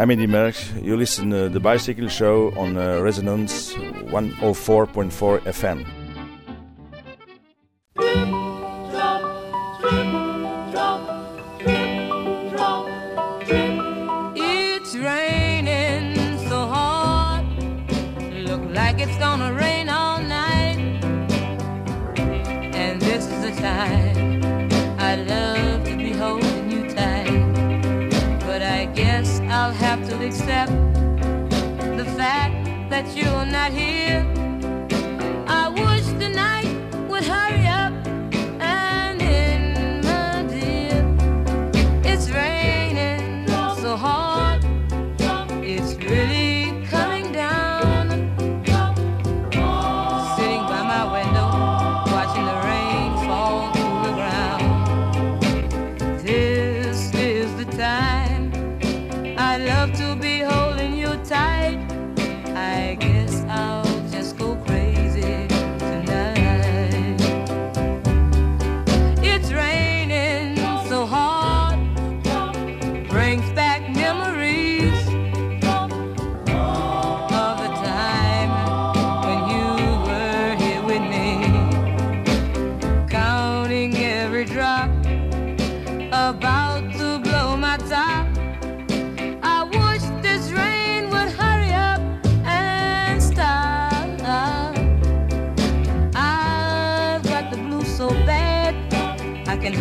I'm Eddy Merckx. You listen to the Bicycle Show on uh, Resonance 104.4 FM.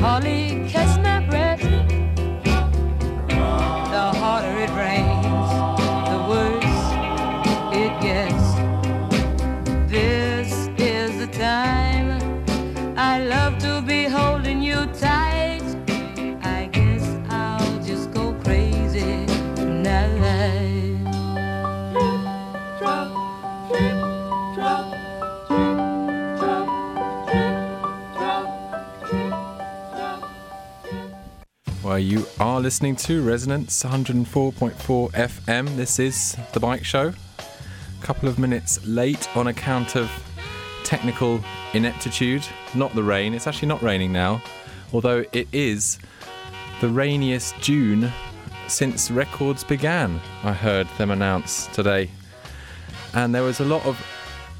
I can you are listening to Resonance 104.4 FM. This is The Bike Show. A couple of minutes late on account of technical ineptitude. Not the rain, it's actually not raining now, although it is the rainiest June since records began, I heard them announce today. And there was a lot of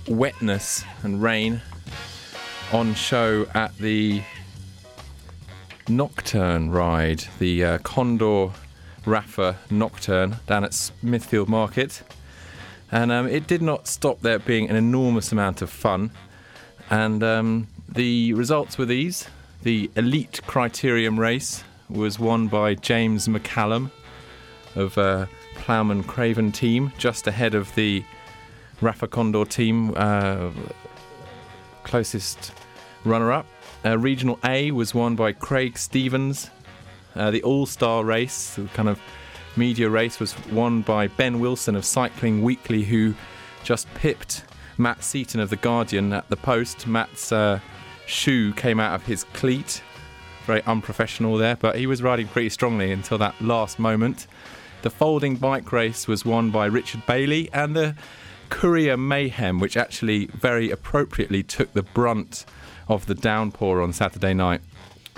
wetness and rain on show at the Nocturne ride, the uh, Condor Rapha Nocturne down at Smithfield Market. And um, it did not stop there being an enormous amount of fun. And um, the results were these the Elite Criterium race was won by James McCallum of uh, Plowman Craven team, just ahead of the Rapha Condor team, uh, closest runner up. Uh, Regional A was won by Craig Stevens. Uh, the All Star race, the kind of media race, was won by Ben Wilson of Cycling Weekly, who just pipped Matt Seaton of The Guardian at the post. Matt's uh, shoe came out of his cleat. Very unprofessional there, but he was riding pretty strongly until that last moment. The folding bike race was won by Richard Bailey, and the Courier Mayhem, which actually very appropriately took the brunt of the downpour on Saturday night,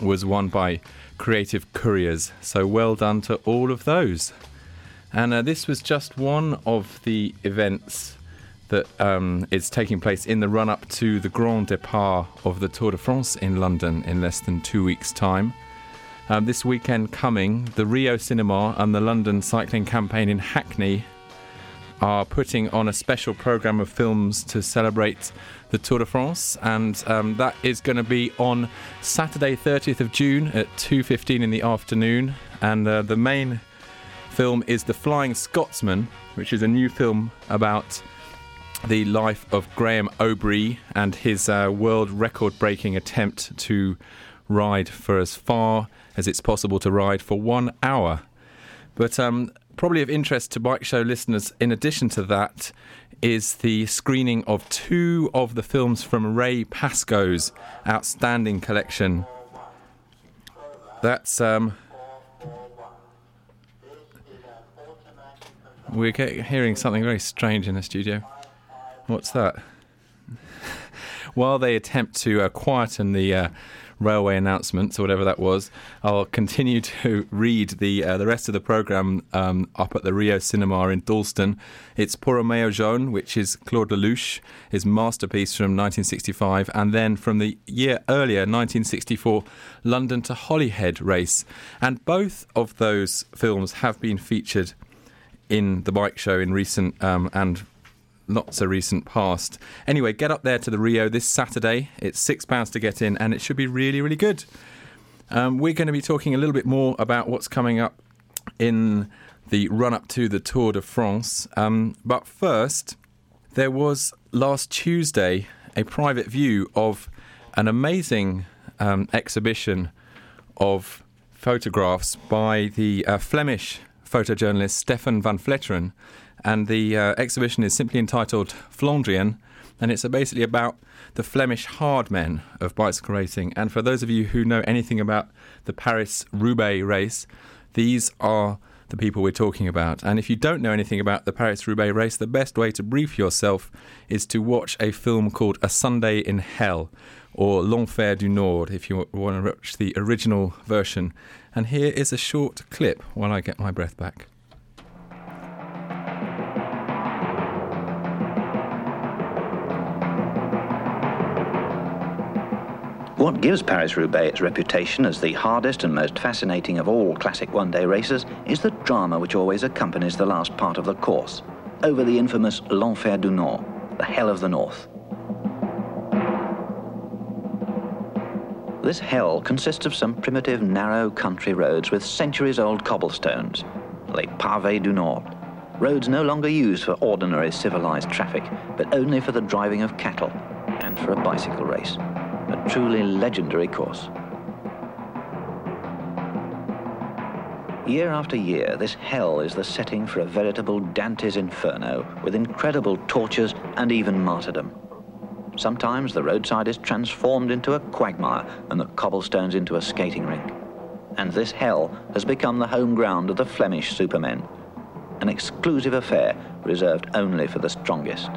was won by Creative Couriers. So well done to all of those. And uh, this was just one of the events that um, is taking place in the run up to the Grand Départ of the Tour de France in London in less than two weeks' time. Um, this weekend coming, the Rio Cinema and the London Cycling Campaign in Hackney are putting on a special program of films to celebrate the Tour de France, and um, that is going to be on Saturday, 30th of June at 2:15 in the afternoon. And uh, the main film is The Flying Scotsman, which is a new film about the life of Graeme Obree and his uh, world record-breaking attempt to ride for as far as it's possible to ride for one hour. But um, probably of interest to Bike Show listeners, in addition to that, is the screening of two of the films from Ray Pascoe's outstanding collection. That's um, we're hearing something very strange in the studio. What's that? while they attempt to uh, quieten the uh, railway announcements or whatever that was, I'll continue to read the uh, the rest of the program um, up at the Rio Cinema in Dalston. It's maillot jaune, which is Claude Lelouch, his masterpiece from 1965, and then from the year earlier, 1964, London to Holyhead race. And both of those films have been featured in the bike show in recent um, and not so recent past. Anyway, get up there to the Rio this Saturday. It's six pounds to get in, and it should be really, really good. Um, we're going to be talking a little bit more about what's coming up in the run up to the Tour de France. Um, but first, there was last Tuesday a private view of an amazing um, exhibition of photographs by the uh, Flemish photojournalist Stefan Vanfleteren and the uh, exhibition is simply entitled Flandrien, and it's basically about the Flemish hard men of bicycle racing. And for those of you who know anything about the Paris Roubaix race, these are the people we're talking about. And if you don't know anything about the Paris Roubaix race, the best way to brief yourself is to watch a film called A Sunday in Hell or L'Enfer du Nord if you want to watch the original version. And here is a short clip while I get my breath back. What gives Paris-Roubaix its reputation as the hardest and most fascinating of all classic one-day races is the drama which always accompanies the last part of the course, over the infamous L'Enfer du Nord, the Hell of the North. This hell consists of some primitive, narrow country roads with centuries-old cobblestones, les pavés du Nord, roads no longer used for ordinary civilized traffic, but only for the driving of cattle and for a bicycle race a truly legendary course. Year after year, this hell is the setting for a veritable Dante's Inferno with incredible tortures and even martyrdom. Sometimes the roadside is transformed into a quagmire and the cobblestones into a skating rink. And this hell has become the home ground of the Flemish supermen, an exclusive affair reserved only for the strongest.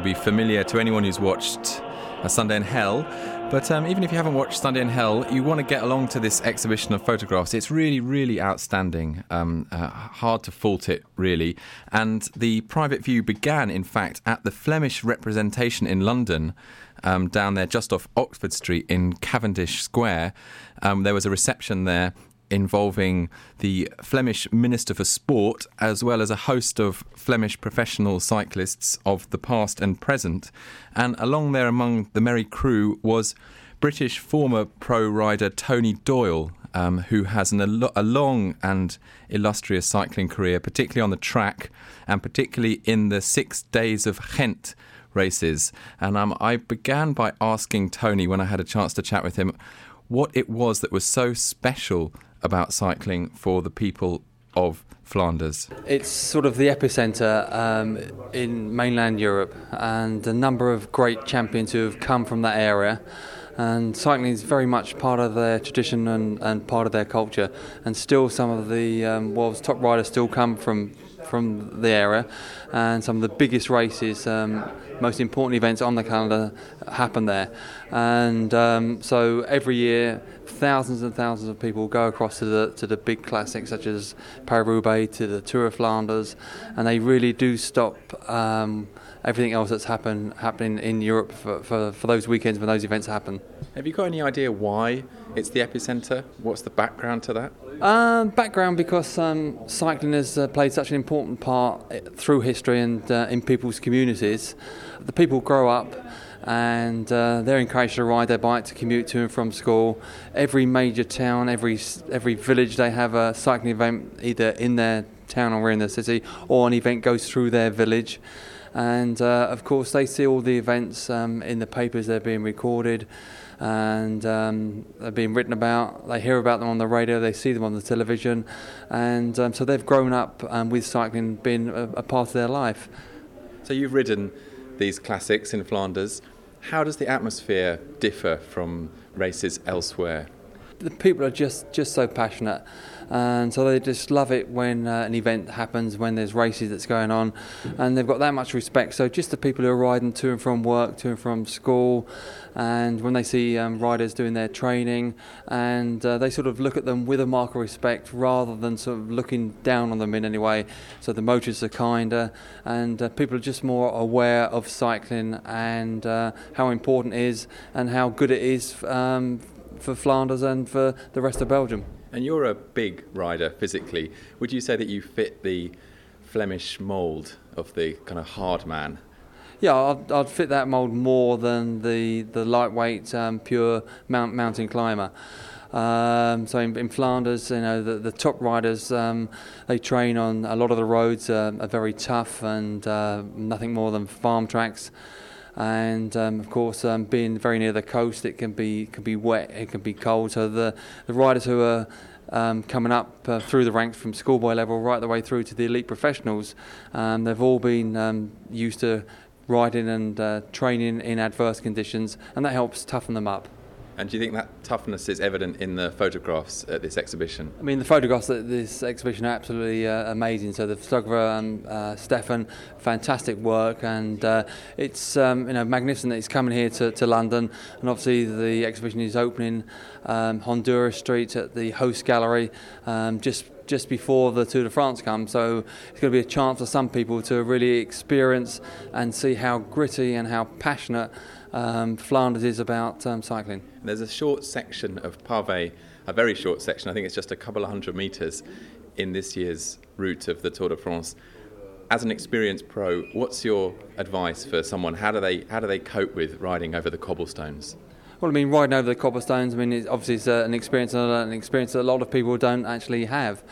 Will be familiar to anyone who's watched A Sunday in Hell. But um, even if you haven't watched Sunday in Hell, you want to get along to this exhibition of photographs. It's really, really outstanding. Um, uh, hard to fault it, really. And the private view began, in fact, at the Flemish representation in London. Um, down there, just off Oxford Street in Cavendish Square. Um, there was a reception there involving the Flemish Minister for Sport, as well as a host of Flemish professional cyclists of the past and present. And along there, among the merry crew, was British former pro rider Tony Doyle. Um, who has an, a long and illustrious cycling career, particularly on the track and particularly in the six days of Ghent races. And um, I began by asking Tony, when I had a chance to chat with him, what it was that was so special about cycling for the people of Flanders? It's sort of the epicenter um, in mainland Europe, and a number of great champions who have come from that area. And cycling is very much part of their tradition and, and part of their culture. And still, some of the um, world's top riders still come from from the area, and some of the biggest races, um, most important events on the calendar happen there. And um, so every year, thousands and thousands of people go across to the to the big classics such as Paris Roubaix to the Tour of Flanders, and they really do stop. Um, everything else that's happen, happening in Europe for, for, for those weekends when those events happen. Have you got any idea why it's the epicenter? What's the background to that? Um, background because um, cycling has uh, played such an important part eh, through history and uh, in people's communities. The people grow up and uh, they're encouraged to ride their bike to commute to and from school. Every major town, every every village, they have a cycling event either in their town or in their city, or an event goes through their village and uh, of course they see all the events um, in the papers they're being recorded and um, they're being written about they hear about them on the radio they see them on the television. And um, so they've grown up um, with cycling being a, a part of their life. So you've ridden these classics in Flanders. How does the atmosphere differ from races elsewhere? The people are just just so passionate and so they just love it when uh, an event happens, when there's races that's going on, and they've got that much respect. So just the people who are riding to and from work, to and from school, and when they see um, riders doing their training, and uh, they sort of look at them with a mark of respect rather than sort of looking down on them in any way. So the motorists are kinder, and uh, people are just more aware of cycling and uh, how important it is and how good it is um, for Flanders and for the rest of Belgium. And you're a big rider physically. Would you say that you fit the Flemish mould of the kind of hard man? Yeah, I'd, I'd fit that mould more than the, the lightweight, um, pure mount, mountain climber. Um, so in, in, Flanders, you know, the, the top riders um, they train on a lot of the roads uh, are very tough and uh, nothing more than farm tracks and um, of course um, being very near the coast it can be can be wet it can be cold. So the the riders who are um, coming up uh, through the ranks from schoolboy level right the way through to the elite professionals um, they've all been um, used to riding and uh, training in adverse conditions and that helps toughen them up and do you think that toughness is evident in the photographs at this exhibition? I mean, the photographs at this exhibition are absolutely uh, amazing. So the photographer, um, uh, Stefan, fantastic work, and uh, it's um, you know magnificent that he's coming here to, to London. And obviously, the exhibition is opening um, Honduras Street at the Host Gallery um, just just before the Tour de France comes. So it's going to be a chance for some people to really experience and see how gritty and how passionate um, Flanders is about um, cycling. There's a short section of pavé, a very short section, I think it's just a couple of hundred metres in this year's route of the Tour de France. As an experienced pro, what's your advice for someone? How do they, how do they cope with riding over the cobblestones? Well, I mean, riding over the cobblestones, I mean, it's obviously it's uh, an experience, an experience that a lot of people don't actually have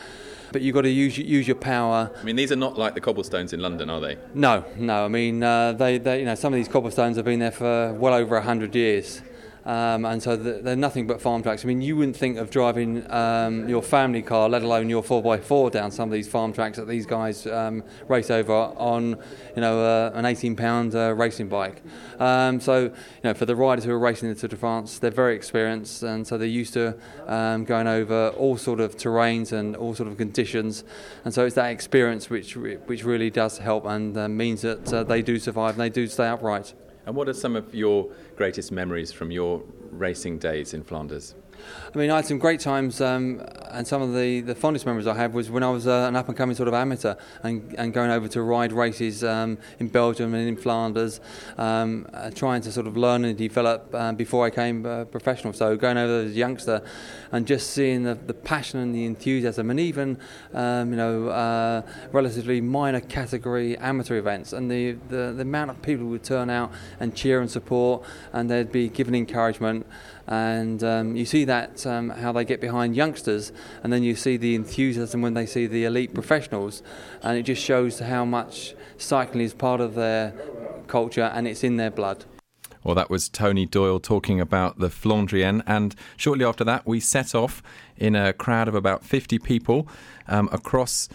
but you've got to use use your power. I mean, these are not like the cobblestones in London, are they? No, no. I mean, uh, they, they, you know, some of these cobblestones have been there for well over hundred years. Um, and so they're nothing but farm tracks. I mean, you wouldn't think of driving um, your family car, let alone your 4x4, down some of these farm tracks that these guys um, race over on, you know, uh, an 18-pound uh, racing bike. Um, so, you know, for the riders who are racing the Tour de France, they're very experienced, and so they're used to um, going over all sort of terrains and all sort of conditions. And so it's that experience which which really does help and uh, means that uh, they do survive and they do stay upright. And what are some of your greatest memories from your racing days in Flanders? I mean, I had some great times, um, and some of the, the fondest memories I have was when I was uh, an up and coming sort of amateur and, and going over to ride races um, in Belgium and in Flanders, um, uh, trying to sort of learn and develop uh, before I came uh, professional. So going over as a youngster and just seeing the, the passion and the enthusiasm, and even um, you know uh, relatively minor category amateur events, and the, the, the amount of people who would turn out and cheer and support, and they'd be given encouragement and um, you see that um, how they get behind youngsters, and then you see the enthusiasm when they see the elite professionals, and it just shows how much cycling is part of their culture and it's in their blood. Well, that was Tony Doyle talking about the Flandrien, and shortly after that, we set off in a crowd of about 50 people um, across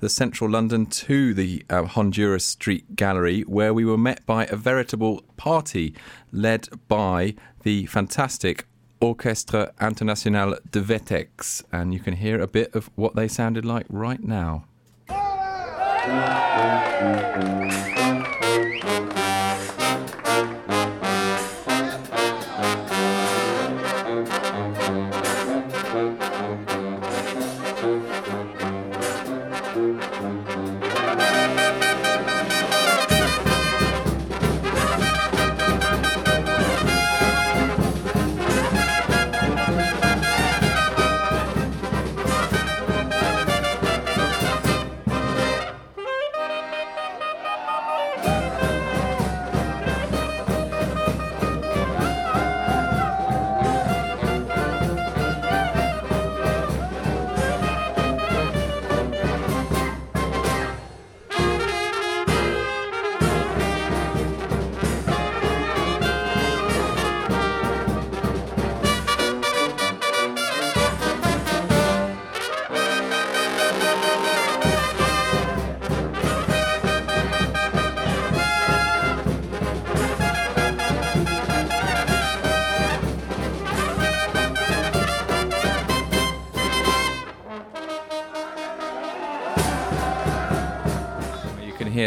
the central London to the uh, Honduras Street Gallery, where we were met by a veritable party led by the fantastic Orchestre International de Vetex. And you can hear a bit of what they sounded like right now.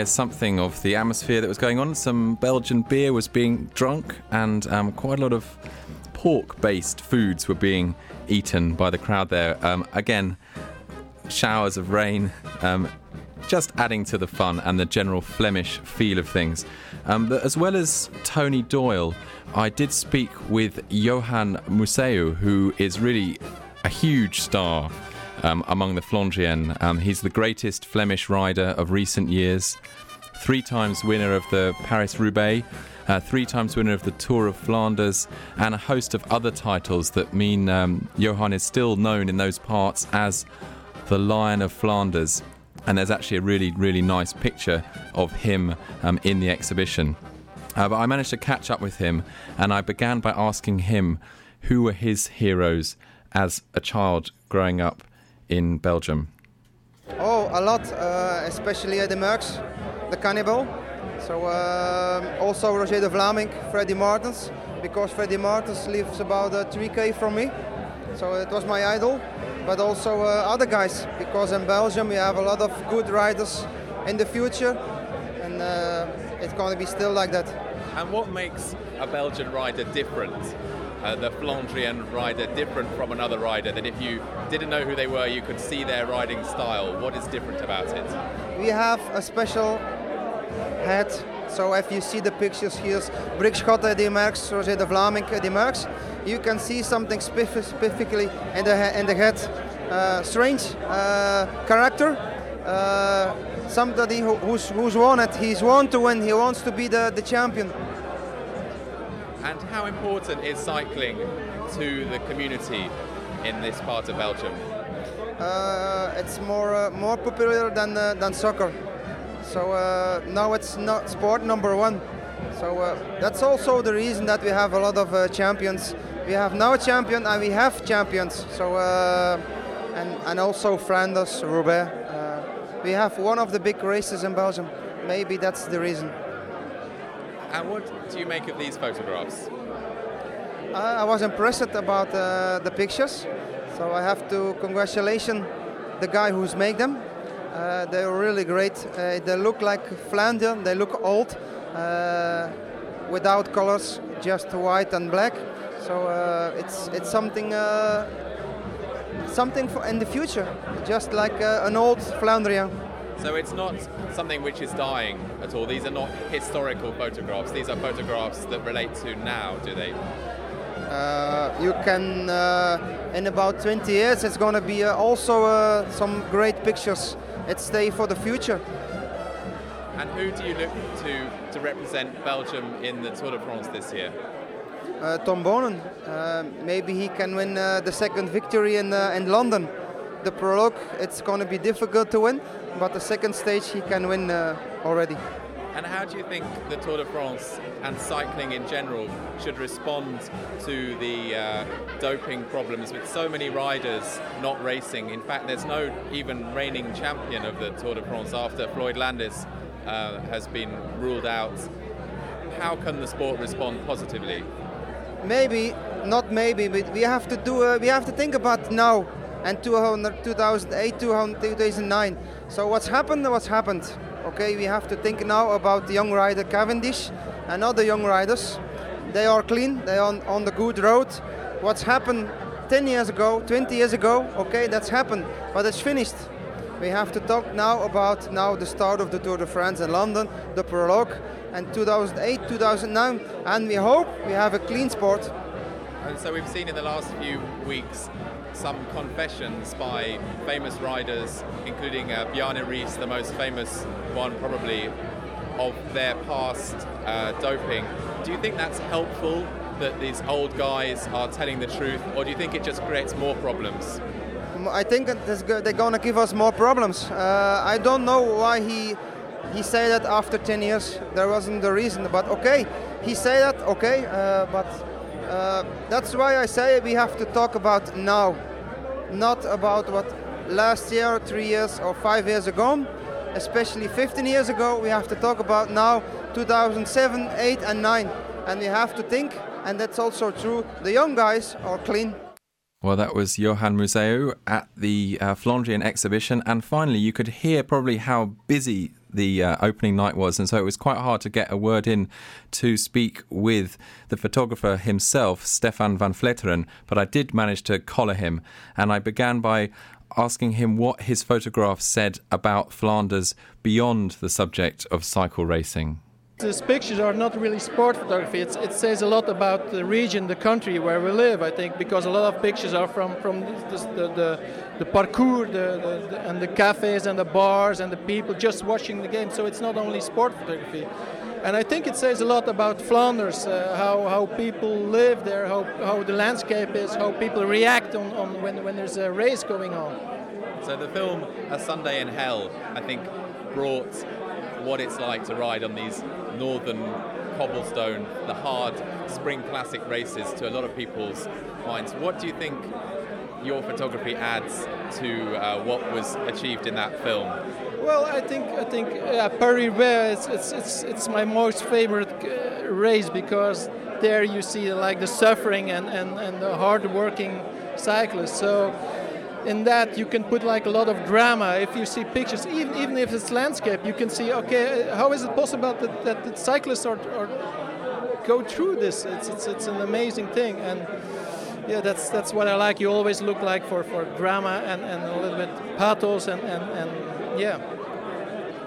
Something of the atmosphere that was going on. Some Belgian beer was being drunk, and um, quite a lot of pork based foods were being eaten by the crowd there. Um, again, showers of rain, um, just adding to the fun and the general Flemish feel of things. Um, but as well as Tony Doyle, I did speak with Johan Museeuw, who is really a huge star um, among the Flandrien. Um, he's the greatest Flemish rider of recent years, three times winner of the Paris Roubaix, uh, three times winner of the Tour of Flanders, and a host of other titles that mean um, Johan is still known in those parts as the Lion of Flanders. And there's actually a really, really nice picture of him um, in the exhibition. Uh, but I managed to catch up with him, and I began by asking him who were his heroes as a child growing up in Belgium. Oh, a lot, uh, especially at the Merckx, the Cannibal. So um, also Roger De Vlaeminck, Freddy Maertens, because Freddy Maertens lives about uh, 3k from me. So it was my idol, but also uh, other guys, because in Belgium we have a lot of good riders in the future, and uh, it's going to be still like that. And what makes a Belgian rider different? Uh, the Flandrien rider different from another rider that if you didn't know who they were, you could see their riding style. What is different about it? We have a special hat. So if you see the pictures here, Briek Schotte at the Merckx, Roger De Vlaeminck the Merckx, you can see something specifically in the, he- in the head. Uh, strange uh, character. Uh, somebody who, who's, who's won it. He's won to win. He wants to be the, the champion. And how important is cycling to the community in this part of Belgium? Uh, it's more uh, more popular than uh, than soccer. So uh, now it's not sport number one. So uh, that's also the reason that we have a lot of uh, champions. We have now a champion and we have champions. So and and also Flanders, Roubaix. We have one of the big races in Belgium. Maybe that's the reason. And what do you make of these photographs? I I was impressed about uh, the pictures, so I have to congratulate the guy who's made them. Uh, they're really great. Uh, they look like Flanders. They look old, uh, without colors, just white and black. So uh, it's it's something uh, something in the future, just like uh, an old Flandrien. So it's not something which is dying at all. These are not historical photographs. These are photographs that relate to now, do they? Uh, you can uh, in about 20 years it's going to be uh, also uh, some great pictures it stay for the future And who do you look to to represent Belgium in the Tour de France this year? uh, tom boonen uh, maybe he can win uh, the second victory in, uh, in london the prologue it's going to be difficult to win but the second stage he can win uh, already And how do you think the Tour de France and cycling in general should respond to the uh, doping problems with so many riders not racing? In fact, there's no even reigning champion of the Tour de France after Floyd Landis uh, has been ruled out. How can the sport respond positively? maybe not maybe but we have to do uh, we have to think about now and 2008, 2009. So what's happened? What's happened? Okay, we have to think now about the young rider Cavendish and other young riders. They are clean. They are on, on the good road. What's happened 10 years ago, 20 years ago? Okay, that's happened, but it's finished. We have to talk now about now the start of the Tour de France in London, the prologue, and 2008, 2009, and we hope we have a clean sport. And so we've seen in the last few weeks some confessions by famous riders, including uh, Bjarne Riis, the most famous one probably of their past uh, doping. Do you think that's helpful that these old guys are telling the truth, or do you think it just creates more problems? I think they're going to give us more problems. Uh, I don't know why he he said that after 10 years there wasn't the reason, but okay, he said that okay, uh, but uh, that's why I say we have to talk about now, not about what last year, three years, or five years ago. Especially 15 years ago, we have to talk about now, 2007, 8, and 9, and we have to think, and that's also true. The young guys are clean. Well, that was Johan Museeuw at the uh, Flandrien exhibition. And finally, you could hear probably how busy the uh, opening night was. And so it was quite hard to get a word in to speak with the photographer himself, Stefan Vanfleteren. But I did manage to collar him. And I began by asking him what his photographs said about Flanders beyond the subject of cycle racing. These pictures are not really sport photography. It's, it says a lot about the region, the country where we live, I think, because a lot of pictures are from, from the, the, the, the parcours the, the, and the cafes and the bars and the people just watching the game. So it's not only sport photography. And I think it says a lot about Flanders, uh, how, how people live there, how, how the landscape is, how people react on, on when, when there's a race going on. So the film A Sunday in Hell, I think, brought what it's like to ride on these northern cobblestone, the hard spring classic races to a lot of people's minds. What do you think your photography adds to uh, what was achieved in that film? Well, I think I think uh, Paris-Roubaix it's, it's it's my most favorite uh, race because there you see like the suffering and, and, and the hard working cyclists. So in that you can put like a lot of drama. If you see pictures even, even if it's landscape you can see okay how is it possible that, that the cyclists are, are go through this? It's, it's, it's an amazing thing. And yeah that's that's what i like. You always look like for, for drama and, and a little bit pathos and, and, and yeah.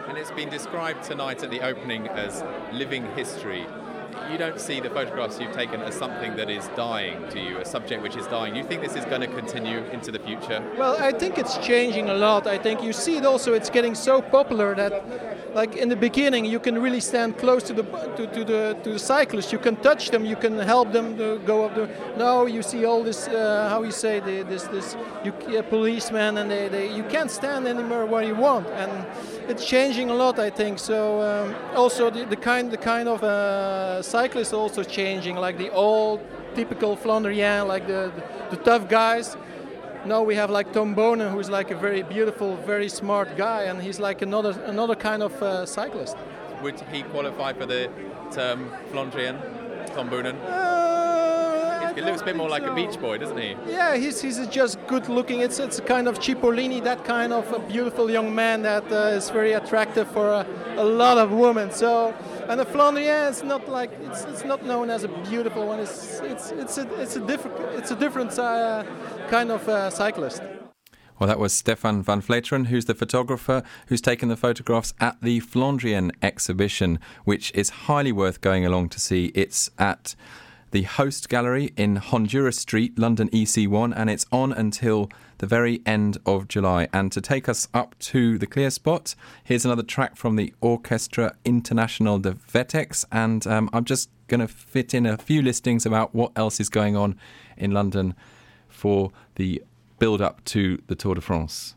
And it's been described tonight at the opening as living history you don't see the photographs you've taken as something that is dying to you, a subject which is dying. You think this is going to continue into the future? Well, I think it's changing a lot. I think you see it also, it's getting so popular that, like in the beginning, you can really stand close to the to, to the to the cyclists. You can touch them, you can help them to go up the. Now you see all this, uh, how you say, the, this this you, uh, policemen, and they, they you can't stand anymore where you want, and it's changing a lot. I think so. Um, also, the, the kind the kind of uh, cyclists also changing, like the old typical Flandrien, like the, the, the tough guys. Now we have like Tom Boonen, who's like a very beautiful, very smart guy, and he's like another another kind of uh, cyclist. Would he qualify for the term Flandrien, Tom Boonen? Uh, he looks a bit more like so. a beach boy, doesn't he? Yeah, he's, he's just good looking. It's it's a kind of Cipollini, that kind of a beautiful young man that uh, is very attractive for a, a lot of women. So and the Flandrien is not like it's, it's not known as a beautiful one. It's it's it's a it's a different it's a different uh, kind of uh, cyclist. Well, that was Stefan Vanfleteren, who's the photographer who's taken the photographs at the Flandrien exhibition, which is highly worth going along to see. It's at the Host Gallery in Honduras Street, London EC1, and it's on until the very end of July. And to take us up to the clear spot, here's another track from the Orchestra International de Vetex, and um, I'm just going to fit in a few listings about what else is going on in London for the build up to the Tour de France.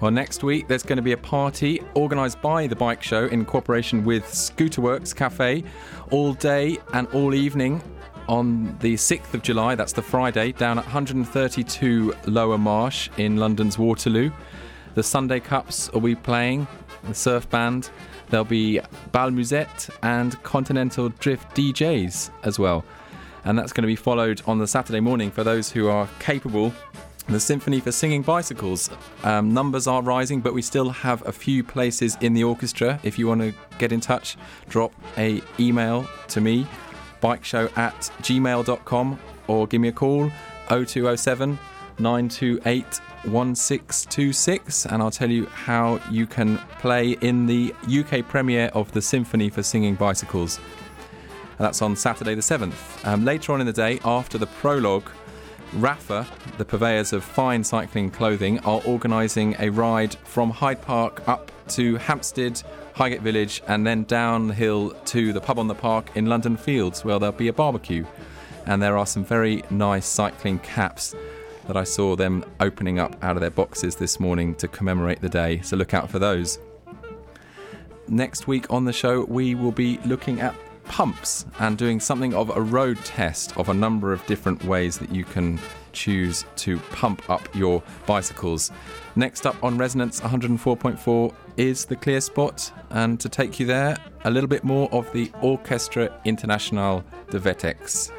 Well, next week there's going to be a party organised by the Bike Show in cooperation with Scooterworks Cafe all day and all evening on the 6th of July, that's the Friday, down at 132 Lower Marsh in London's Waterloo. The Sunday Cups will be playing, the surf band. There'll be Bal Musette and Continental Drift DJs as well. And that's going to be followed on the Saturday morning for those who are capable. The Symphony for Singing Bicycles. Um, numbers are rising, but we still have a few places in the orchestra. If you want to get in touch, drop a email to me bikeshow at gmail.com or give me a call 0207 928 1626 and I'll tell you how you can play in the UK premiere of the Symphony for Singing Bicycles. That's on Saturday the 7th. Um, later on in the day, after the prologue, Rapha, the purveyors of fine cycling clothing, are organising a ride from Hyde Park up to Hampstead, Highgate Village, and then down the hill to the pub on the park in London Fields, where there'll be a barbecue. And there are some very nice cycling caps that I saw them opening up out of their boxes this morning to commemorate the day, so look out for those. Next week on the show, we will be looking at pumps and doing something of a road test of a number of different ways that you can choose to pump up your bicycles. Next up on Resonance 104.4 is the Clear Spot, and to take you there, a little bit more of the Orchestra Internationale de Vetex.